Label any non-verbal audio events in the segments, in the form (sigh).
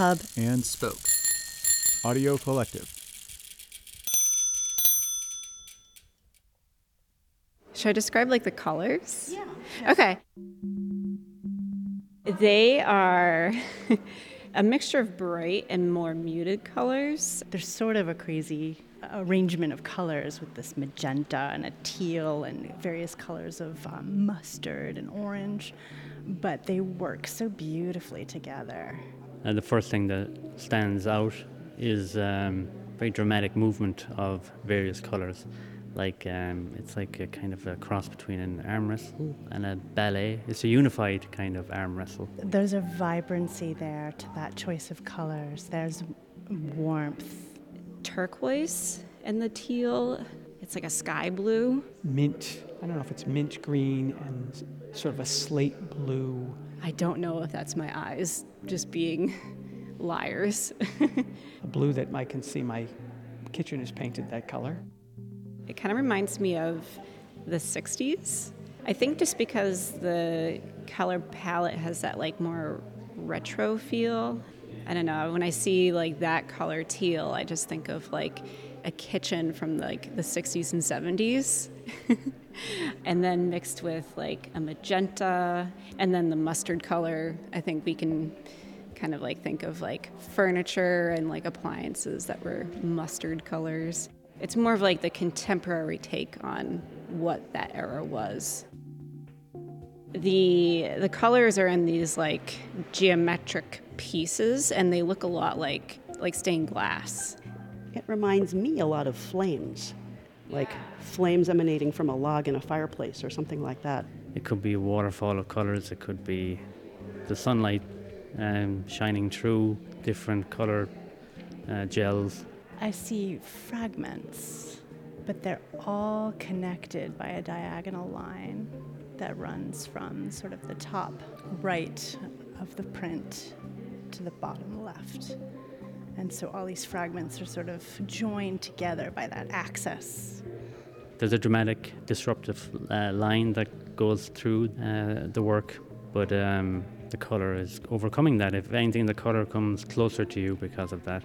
Hub, and Spoke. Audio Collective. Should I describe like the colors? Yeah. Okay. They are (laughs) a mixture of bright and more muted colors. There's sort of a crazy arrangement of colors with this magenta and a teal and various colors of um, mustard and orange, but they work so beautifully together. And the first thing that stands out is um, very dramatic movement of various colors. Like um, it's like a kind of a cross between an arm wrestle and a ballet. It's a unified kind of arm wrestle. There's a vibrancy there to that choice of colors. There's warmth, turquoise and the teal. It's like a sky blue. Mint. I don't know if it's mint green and sort of a slate blue. I don't know if that's my eyes just being (laughs) liars. (laughs) a blue that I can see my kitchen is painted that color. It kind of reminds me of the 60s. I think just because the color palette has that like more retro feel. I don't know, when I see like that color teal, I just think of like a kitchen from like the 60s and 70s. (laughs) and then mixed with like a magenta and then the mustard color, I think we can kind of like think of like furniture and like appliances that were mustard colors. It's more of like the contemporary take on what that era was. The the colors are in these like geometric pieces and they look a lot like like stained glass. It reminds me a lot of flames. Like flames emanating from a log in a fireplace or something like that. It could be a waterfall of colors, it could be the sunlight um, shining through different color uh, gels I see fragments, but they're all connected by a diagonal line that runs from sort of the top right of the print to the bottom left. And so all these fragments are sort of joined together by that axis. There's a dramatic, disruptive uh, line that goes through uh, the work, but um, the colour is overcoming that. If anything, the colour comes closer to you because of that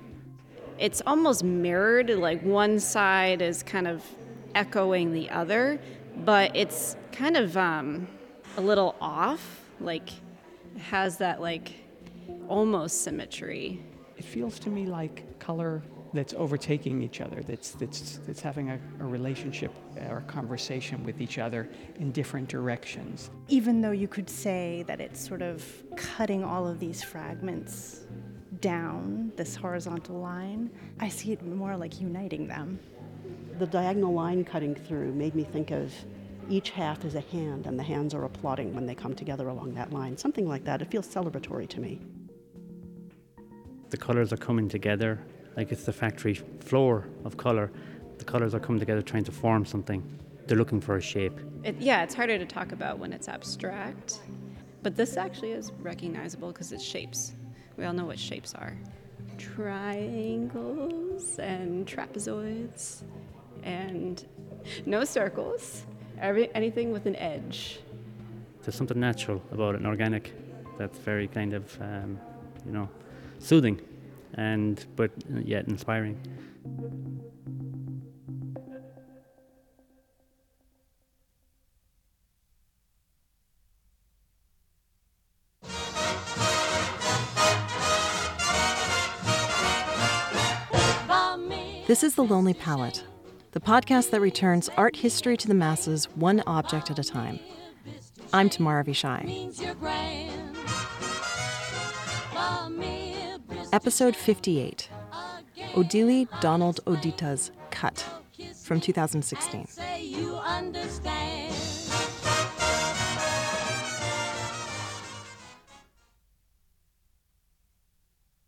it's almost mirrored, like one side is kind of echoing the other, but it's kind of um, a little off, like has that like almost symmetry. It feels to me like color that's overtaking each other, that's, that's, that's having a, a, relationship or a conversation with each other in different directions. Even though you could say that it's sort of cutting all of these fragments down this horizontal line, I see it more like uniting them. The diagonal line cutting through made me think of each half is a hand and the hands are applauding when they come together along that line. Something like that. It feels celebratory to me. The colours are coming together like it's the factory floor of colour. The colours are coming together trying to form something. They're looking for a shape. It, yeah, it's harder to talk about when it's abstract. But this actually is recognizable because it's shapes. We all know what shapes are triangles and trapezoids and no circles, every, anything with an edge. There's something natural about it and organic that's very kind of, um, you know, soothing and but yet inspiring. This is The Lonely Palette, the podcast that returns art history to the masses one object at a time. I'm Tamar Avishai. Episode 58 Odili Donald Odita's Cut from 2016.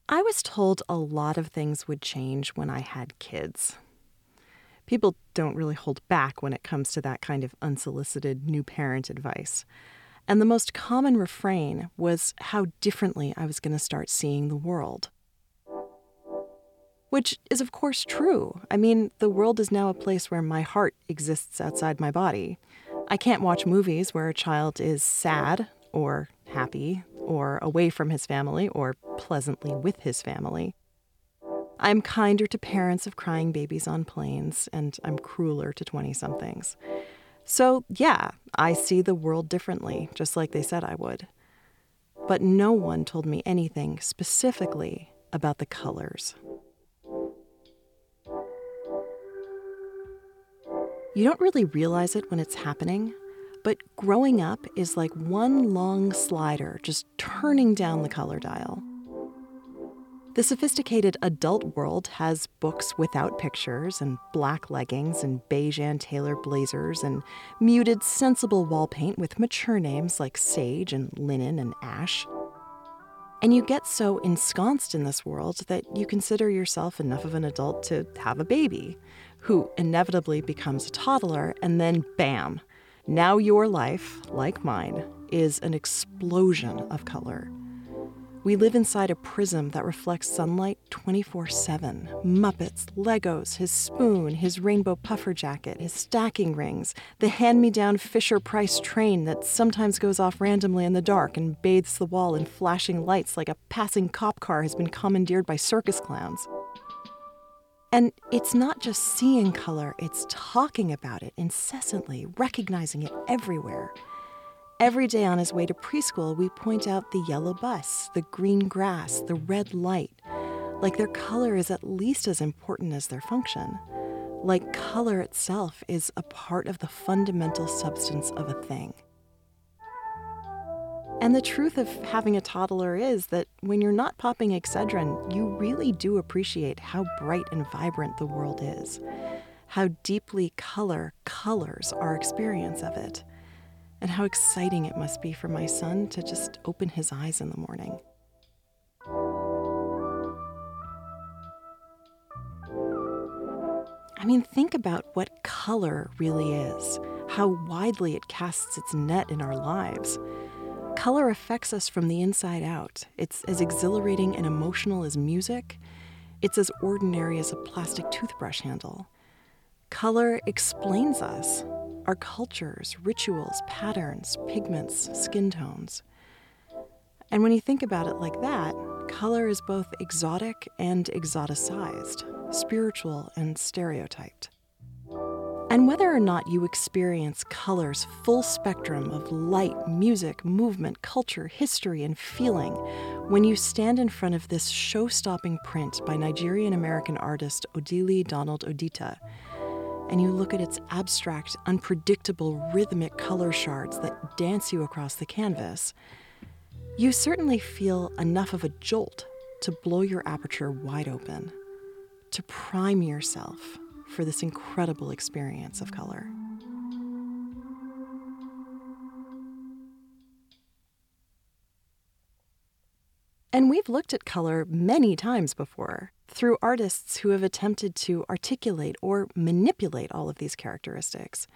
I was told a lot of things would change when I had kids. People don't really hold back when it comes to that kind of unsolicited new parent advice. And the most common refrain was how differently I was going to start seeing the world. Which is, of course, true. I mean, the world is now a place where my heart exists outside my body. I can't watch movies where a child is sad or happy or away from his family, or pleasantly with his family. I'm kinder to parents of crying babies on planes, and I'm crueler to 20 somethings. So, yeah, I see the world differently, just like they said I would. But no one told me anything specifically about the colors. You don't really realize it when it's happening, but growing up is like one long slider just turning down the color dial. The sophisticated adult world has books without pictures, and black leggings, and beige and Taylor blazers, and muted, sensible wall paint with mature names like sage and linen and ash. And you get so ensconced in this world that you consider yourself enough of an adult to have a baby, who inevitably becomes a toddler, and then bam, now your life, like mine, is an explosion of color. We live inside a prism that reflects sunlight 24 7. Muppets, Legos, his spoon, his rainbow puffer jacket, his stacking rings, the hand me down Fisher Price train that sometimes goes off randomly in the dark and bathes the wall in flashing lights like a passing cop car has been commandeered by circus clowns. And it's not just seeing color, it's talking about it incessantly, recognizing it everywhere. Every day on his way to preschool, we point out the yellow bus, the green grass, the red light, like their color is at least as important as their function. Like color itself is a part of the fundamental substance of a thing. And the truth of having a toddler is that when you're not popping Excedrin, you really do appreciate how bright and vibrant the world is, how deeply color colors our experience of it and how exciting it must be for my son to just open his eyes in the morning. I mean, think about what color really is, how widely it casts its net in our lives. Color affects us from the inside out. It's as exhilarating and emotional as music. It's as ordinary as a plastic toothbrush handle. Color explains us, our cultures, rituals, patterns, pigments, skin tones. And when you think about it like that, color is both exotic and exoticized, spiritual and stereotyped. And whether or not you experience color's full spectrum of light, music, movement, culture, history, and feeling, when you stand in front of this show stopping print by Nigerian American artist Odili Donald Odita, and you look at its abstract, unpredictable, rhythmic color shards that dance you across the canvas, you certainly feel enough of a jolt to blow your aperture wide open, to prime yourself for this incredible experience of color. And we've looked at color many times before through artists who have attempted to articulate or manipulate all of these characteristics.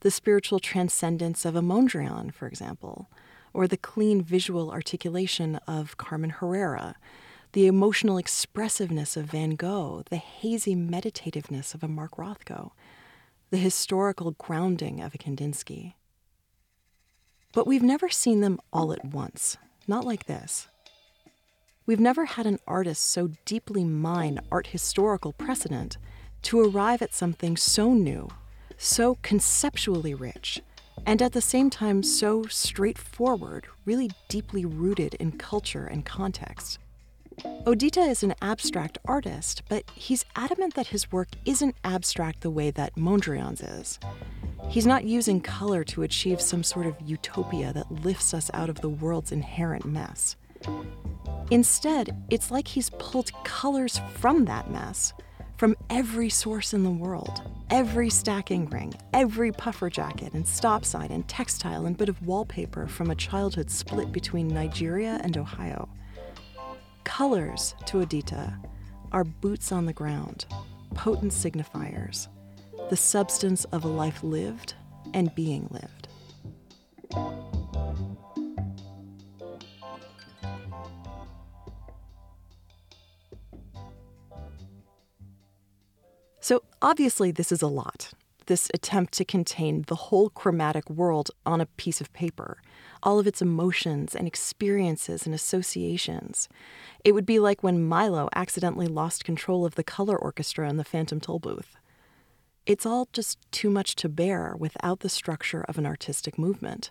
The spiritual transcendence of a Mondrian, for example, or the clean visual articulation of Carmen Herrera, the emotional expressiveness of Van Gogh, the hazy meditativeness of a Mark Rothko, the historical grounding of a Kandinsky. But we've never seen them all at once, not like this. We've never had an artist so deeply mine art historical precedent to arrive at something so new, so conceptually rich, and at the same time so straightforward, really deeply rooted in culture and context. Odita is an abstract artist, but he's adamant that his work isn't abstract the way that Mondrian's is. He's not using color to achieve some sort of utopia that lifts us out of the world's inherent mess. Instead, it's like he's pulled colors from that mess, from every source in the world, every stacking ring, every puffer jacket and stop sign and textile and bit of wallpaper from a childhood split between Nigeria and Ohio. Colors, to Odita, are boots on the ground, potent signifiers, the substance of a life lived and being lived. So, obviously, this is a lot. this attempt to contain the whole chromatic world on a piece of paper, all of its emotions and experiences and associations. It would be like when Milo accidentally lost control of the color orchestra in the Phantom Toll Booth. It's all just too much to bear without the structure of an artistic movement,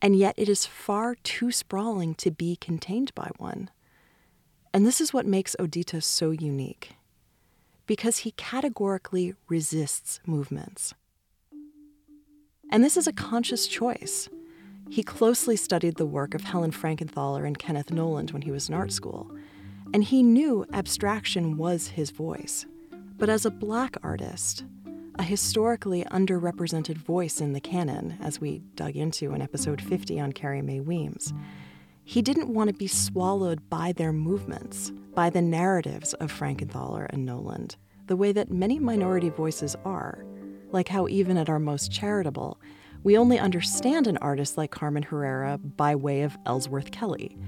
and yet it is far too sprawling to be contained by one. And this is what makes Odita so unique because he categorically resists movements. And this is a conscious choice. He closely studied the work of Helen Frankenthaler and Kenneth Noland when he was in art school, and he knew abstraction was his voice. But as a black artist, a historically underrepresented voice in the canon, as we dug into in episode 50 on Carrie Mae Weems, he didn't want to be swallowed by their movements, by the narratives of Frankenthaler and Noland, the way that many minority voices are, like how even at our most charitable, we only understand an artist like Carmen Herrera by way of Ellsworth Kelly.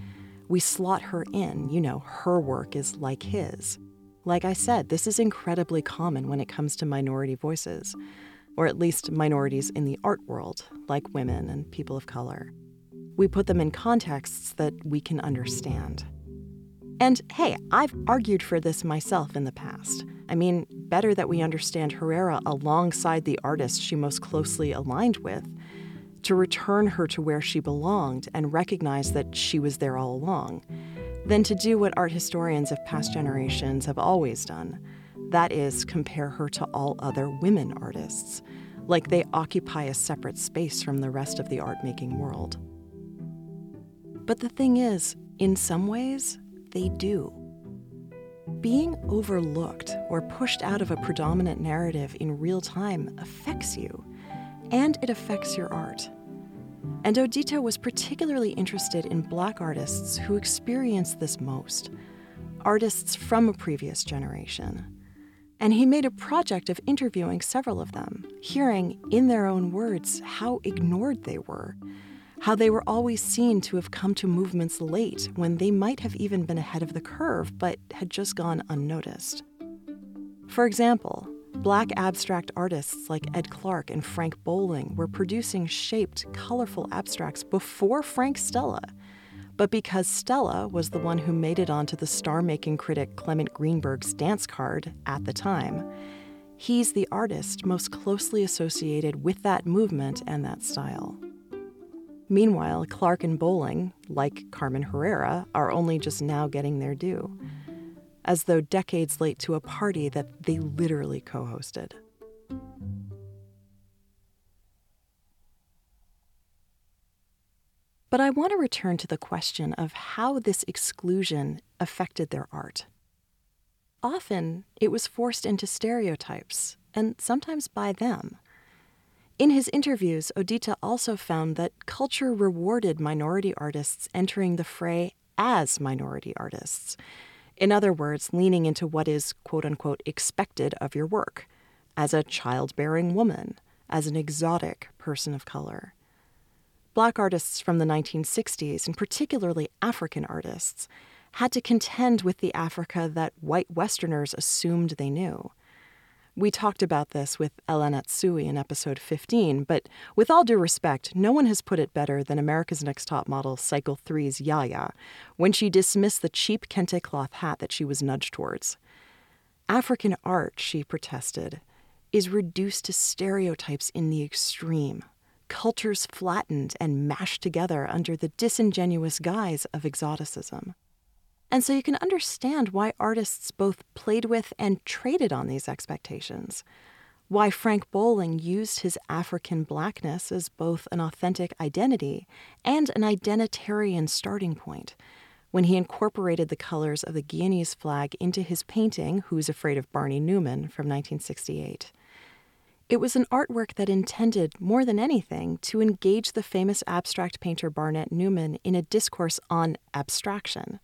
We slot her in, you know, her work is like his. Like I said, this is incredibly common when it comes to minority voices, or at least minorities in the art world, like women and people of color. We put them in contexts that we can understand. And hey, I've argued for this myself in the past. I mean, better that we understand Herrera alongside the artist she most closely aligned with, to return her to where she belonged and recognize that she was there all along, than to do what art historians of past generations have always done that is, compare her to all other women artists, like they occupy a separate space from the rest of the art making world. But the thing is, in some ways, they do. Being overlooked or pushed out of a predominant narrative in real time affects you, and it affects your art. And Odita was particularly interested in black artists who experienced this most, artists from a previous generation. And he made a project of interviewing several of them, hearing, in their own words, how ignored they were how they were always seen to have come to movements late when they might have even been ahead of the curve but had just gone unnoticed. For example, black abstract artists like Ed Clark and Frank Bowling were producing shaped, colorful abstracts before Frank Stella. But because Stella was the one who made it onto the star making critic Clement Greenberg's dance card at the time, he's the artist most closely associated with that movement and that style. Meanwhile, Clark and Bowling, like Carmen Herrera, are only just now getting their due, as though decades late to a party that they literally co hosted. But I want to return to the question of how this exclusion affected their art. Often, it was forced into stereotypes, and sometimes by them. In his interviews, Odita also found that culture rewarded minority artists entering the fray as minority artists. In other words, leaning into what is quote unquote expected of your work as a childbearing woman, as an exotic person of color. Black artists from the 1960s, and particularly African artists, had to contend with the Africa that white Westerners assumed they knew. We talked about this with El Anatsui in episode 15, but with all due respect, no one has put it better than America's Next Top Model Cycle 3's Yaya when she dismissed the cheap kente cloth hat that she was nudged towards. African art, she protested, is reduced to stereotypes in the extreme, cultures flattened and mashed together under the disingenuous guise of exoticism. And so you can understand why artists both played with and traded on these expectations. Why Frank Bowling used his African blackness as both an authentic identity and an identitarian starting point when he incorporated the colors of the Guyanese flag into his painting, Who's Afraid of Barney Newman, from 1968. It was an artwork that intended, more than anything, to engage the famous abstract painter Barnett Newman in a discourse on abstraction.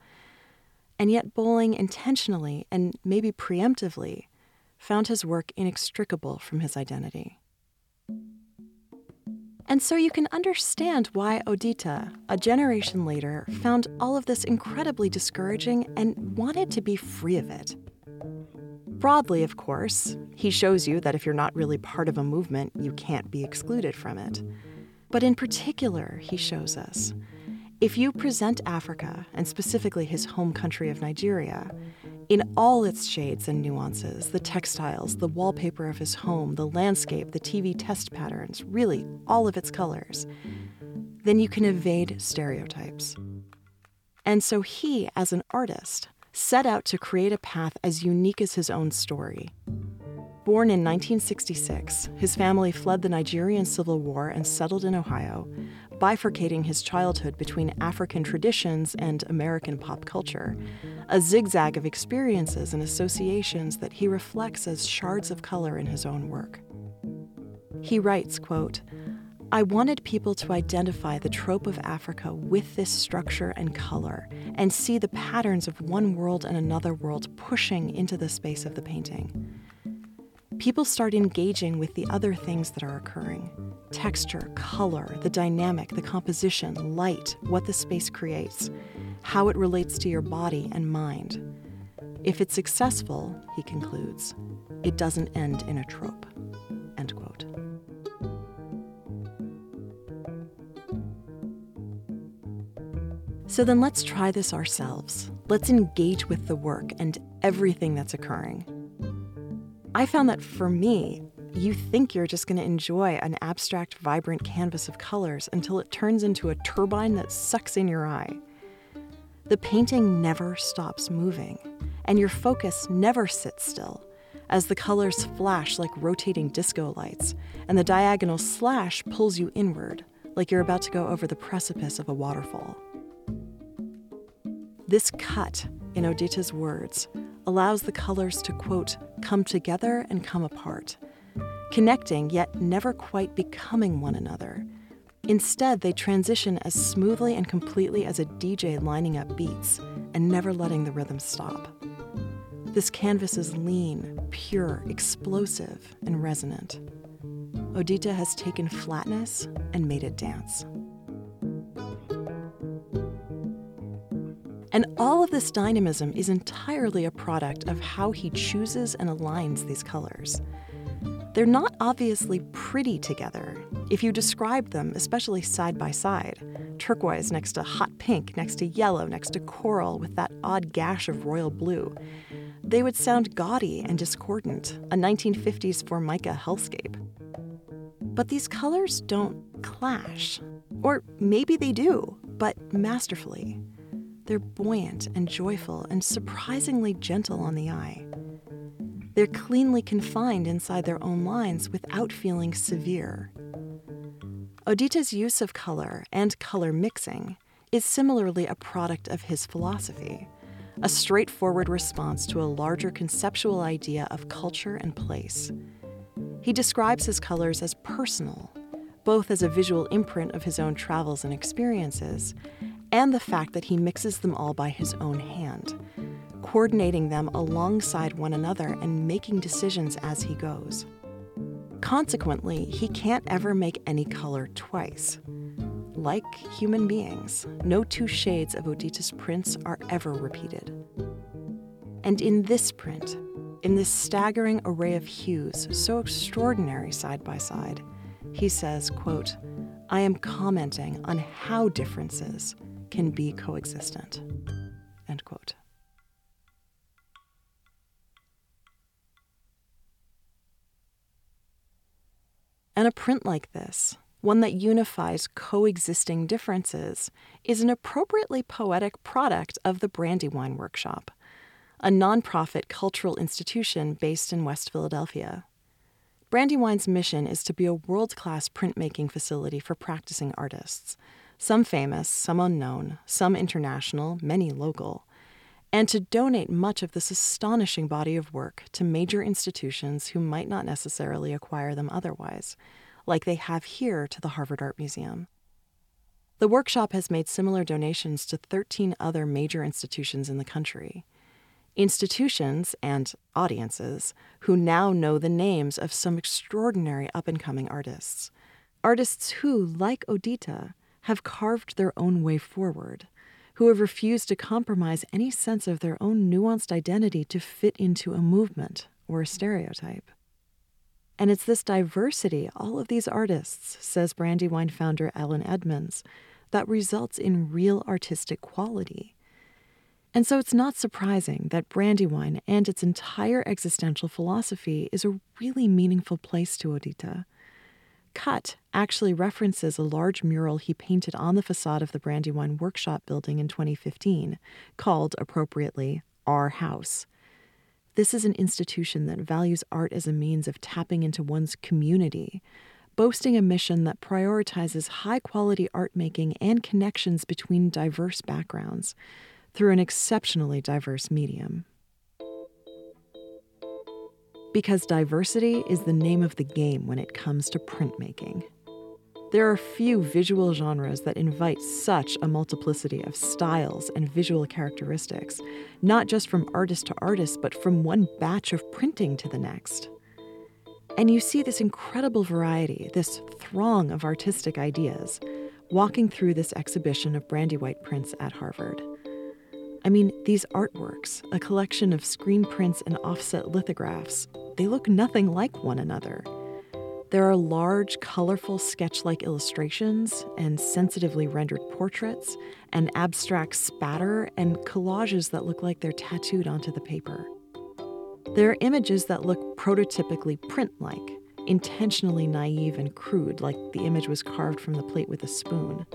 And yet, Bowling intentionally and maybe preemptively found his work inextricable from his identity. And so you can understand why Odita, a generation later, found all of this incredibly discouraging and wanted to be free of it. Broadly, of course, he shows you that if you're not really part of a movement, you can't be excluded from it. But in particular, he shows us if you present Africa, and specifically his home country of Nigeria, in all its shades and nuances the textiles, the wallpaper of his home, the landscape, the TV test patterns, really all of its colors then you can evade stereotypes. And so he, as an artist, set out to create a path as unique as his own story. Born in 1966, his family fled the Nigerian Civil War and settled in Ohio, bifurcating his childhood between African traditions and American pop culture, a zigzag of experiences and associations that he reflects as shards of color in his own work. He writes, quote, I wanted people to identify the trope of Africa with this structure and color and see the patterns of one world and another world pushing into the space of the painting. People start engaging with the other things that are occurring texture, color, the dynamic, the composition, light, what the space creates, how it relates to your body and mind. If it's successful, he concludes, it doesn't end in a trope. End quote. So then let's try this ourselves. Let's engage with the work and everything that's occurring. I found that for me, you think you're just going to enjoy an abstract, vibrant canvas of colors until it turns into a turbine that sucks in your eye. The painting never stops moving, and your focus never sits still as the colors flash like rotating disco lights, and the diagonal slash pulls you inward, like you're about to go over the precipice of a waterfall. This cut, in Odita's words, allows the colors to, quote, come together and come apart, connecting yet never quite becoming one another. Instead, they transition as smoothly and completely as a DJ lining up beats and never letting the rhythm stop. This canvas is lean, pure, explosive, and resonant. Odita has taken flatness and made it dance. And all of this dynamism is entirely a product of how he chooses and aligns these colors. They're not obviously pretty together. If you describe them, especially side by side, turquoise next to hot pink, next to yellow, next to coral with that odd gash of royal blue, they would sound gaudy and discordant, a 1950s Formica hellscape. But these colors don't clash. Or maybe they do, but masterfully. They're buoyant and joyful and surprisingly gentle on the eye. They're cleanly confined inside their own lines without feeling severe. Odita's use of color and color mixing is similarly a product of his philosophy, a straightforward response to a larger conceptual idea of culture and place. He describes his colors as personal, both as a visual imprint of his own travels and experiences, and the fact that he mixes them all by his own hand, coordinating them alongside one another and making decisions as he goes. Consequently, he can't ever make any color twice. Like human beings, no two shades of Odita's prints are ever repeated. And in this print, in this staggering array of hues, so extraordinary side by side, he says, quote, I am commenting on how differences, can be coexistent. End quote. And a print like this, one that unifies coexisting differences, is an appropriately poetic product of the Brandywine Workshop, a nonprofit cultural institution based in West Philadelphia. Brandywine's mission is to be a world class printmaking facility for practicing artists some famous, some unknown, some international, many local, and to donate much of this astonishing body of work to major institutions who might not necessarily acquire them otherwise, like they have here to the Harvard Art Museum. The workshop has made similar donations to 13 other major institutions in the country. Institutions and audiences who now know the names of some extraordinary up and coming artists. Artists who, like Odita, have carved their own way forward, who have refused to compromise any sense of their own nuanced identity to fit into a movement or a stereotype. And it's this diversity, all of these artists, says Brandywine founder Allan Edmunds, that results in real artistic quality. And so it's not surprising that Brandywine and its entire existential philosophy is a really meaningful place to Odita. Cut actually references a large mural he painted on the facade of the Brandywine Workshop building in 2015, called appropriately Our House. This is an institution that values art as a means of tapping into one's community, boasting a mission that prioritizes high quality art making and connections between diverse backgrounds through an exceptionally diverse medium. Because diversity is the name of the game when it comes to printmaking. There are few visual genres that invite such a multiplicity of styles and visual characteristics, not just from artist to artist, but from one batch of printing to the next. And you see this incredible variety, this throng of artistic ideas, walking through this exhibition of Brandywine prints at Harvard. I mean, these artworks, a collection of screen prints and offset lithographs, they look nothing like one another. There are large, colorful sketch like illustrations and sensitively rendered portraits, and abstract spatter and collages that look like they're tattooed onto the paper. There are images that look prototypically print like, intentionally naive and crude, like the image was carved from the plate with a spoon.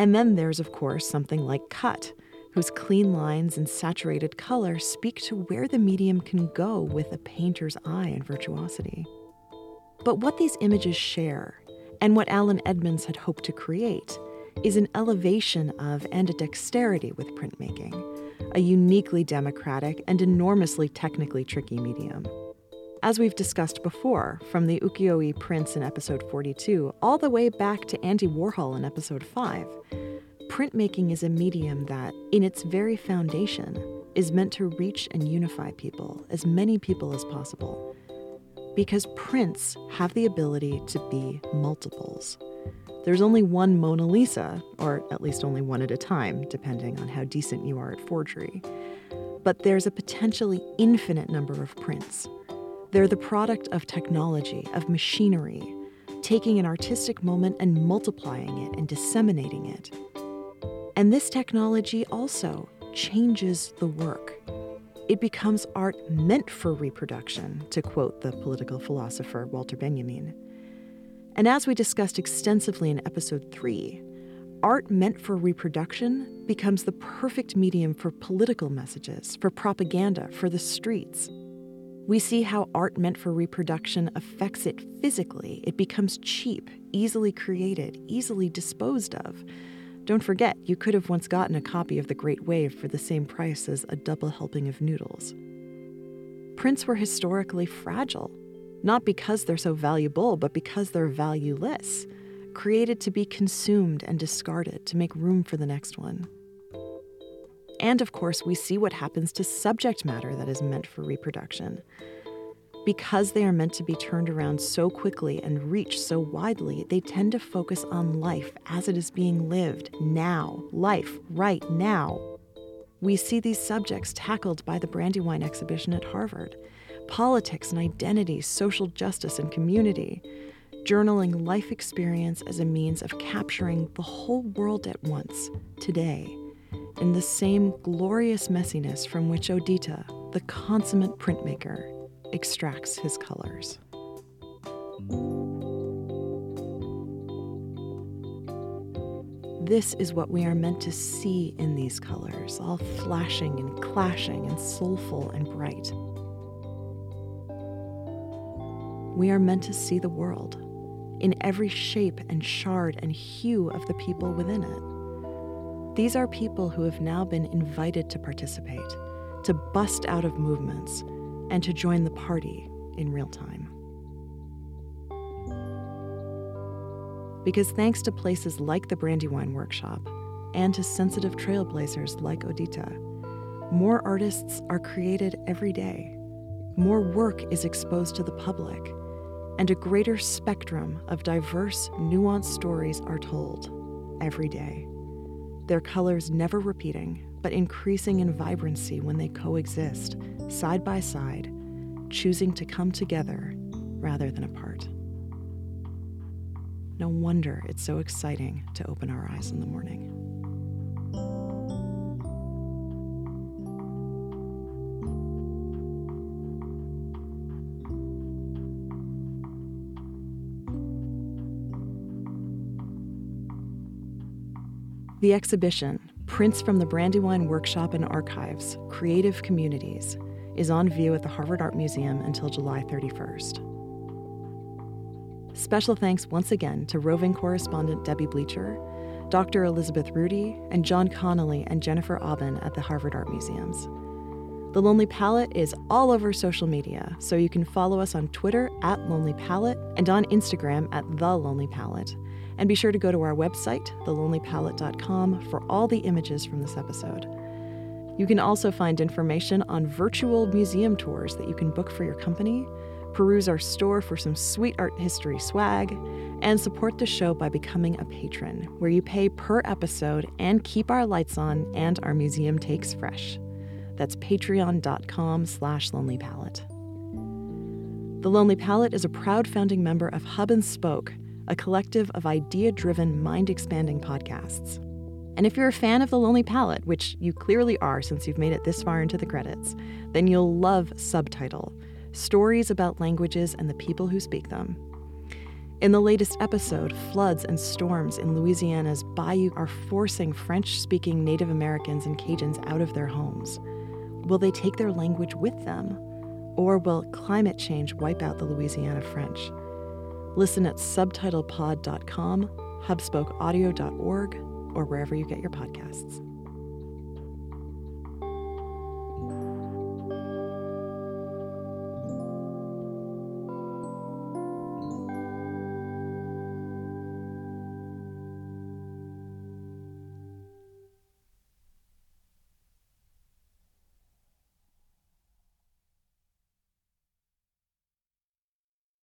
And then there's, of course, something like Cut, whose clean lines and saturated color speak to where the medium can go with a painter's eye and virtuosity. But what these images share, and what Allan Edmunds had hoped to create, is an elevation of and a dexterity with printmaking, a uniquely democratic and enormously technically tricky medium. As we've discussed before, from the ukiyo-e prints in episode 42 all the way back to Andy Warhol in episode 5, printmaking is a medium that, in its very foundation, is meant to reach and unify people, as many people as possible. Because prints have the ability to be multiples. There's only one Mona Lisa, or at least only one at a time, depending on how decent you are at forgery. But there's a potentially infinite number of prints. They're the product of technology, of machinery, taking an artistic moment and multiplying it and disseminating it and this technology also changes the work. It becomes art meant for reproduction, to quote the political philosopher Walter Benjamin. And as we discussed extensively in episode 3, art meant for reproduction becomes the perfect medium for political messages, for propaganda, for the streets. We see how art meant for reproduction affects it physically. It becomes cheap, easily created, easily disposed of. Don't forget, you could have once gotten a copy of The Great Wave for the same price as a double helping of noodles. Prints were historically fragile, not because they're so valuable, but because they're valueless, created to be consumed and discarded to make room for the next one. And of course, we see what happens to subject matter that is meant for reproduction. Because they are meant to be turned around so quickly and reach so widely, they tend to focus on life as it is being lived now, life right now. We see these subjects tackled by the Brandywine exhibition at Harvard. Politics and identity, social justice and community, journaling life experience as a means of capturing the whole world at once, today, in the same glorious messiness from which Odita, the consummate printmaker, extracts his colors. This is what we are meant to see in these colors, all flashing and clashing and soulful and bright. We are meant to see the world in every shape and shard and hue of the people within it. These are people who have now been invited to participate, to bust out of movements, and to join the party in real time. Because thanks to places like the Brandywine Workshop and to sensitive trailblazers like Odita, more artists are created every day. More work is exposed to the public, and a greater spectrum of diverse, nuanced stories are told every day. Their colors never repeating, but increasing in vibrancy when they coexist, side by side, choosing to come together rather than apart. No wonder it's so exciting to open our eyes in the morning. The exhibition, Prints from the Brandywine Workshop and Archives Creative Communities, is on view at the Harvard Art Museum until July 31st. Special thanks once again to roving correspondent Debbie Bleacher, Dr. Elizabeth Rudy, and John Connolly and Jennifer Aubin at the Harvard Art Museums. The Lonely Palette is all over social media, so you can follow us on Twitter at Lonely Palette and on Instagram at The Lonely Palette. And be sure to go to our website, thelonelypalette.com, for all the images from this episode. You can also find information on virtual museum tours that you can book for your company, peruse our store for some sweet art history swag, and support the show by becoming a patron, where you pay per episode and keep our lights on and our museum takes fresh. That's patreon.com slash lonelypalette. The Lonely Palette is a proud founding member of Hub and Spoke, a collective of idea driven, mind expanding podcasts. And if you're a fan of The Lonely Palette, which you clearly are since you've made it this far into the credits, then you'll love Subtitle stories about languages and the people who speak them. In the latest episode, floods and storms in Louisiana's bayou are forcing French speaking Native Americans and Cajuns out of their homes. Will they take their language with them? Or will climate change wipe out the Louisiana French? Listen at subtitlepod.com, hubspokeaudio.org, or wherever you get your podcasts.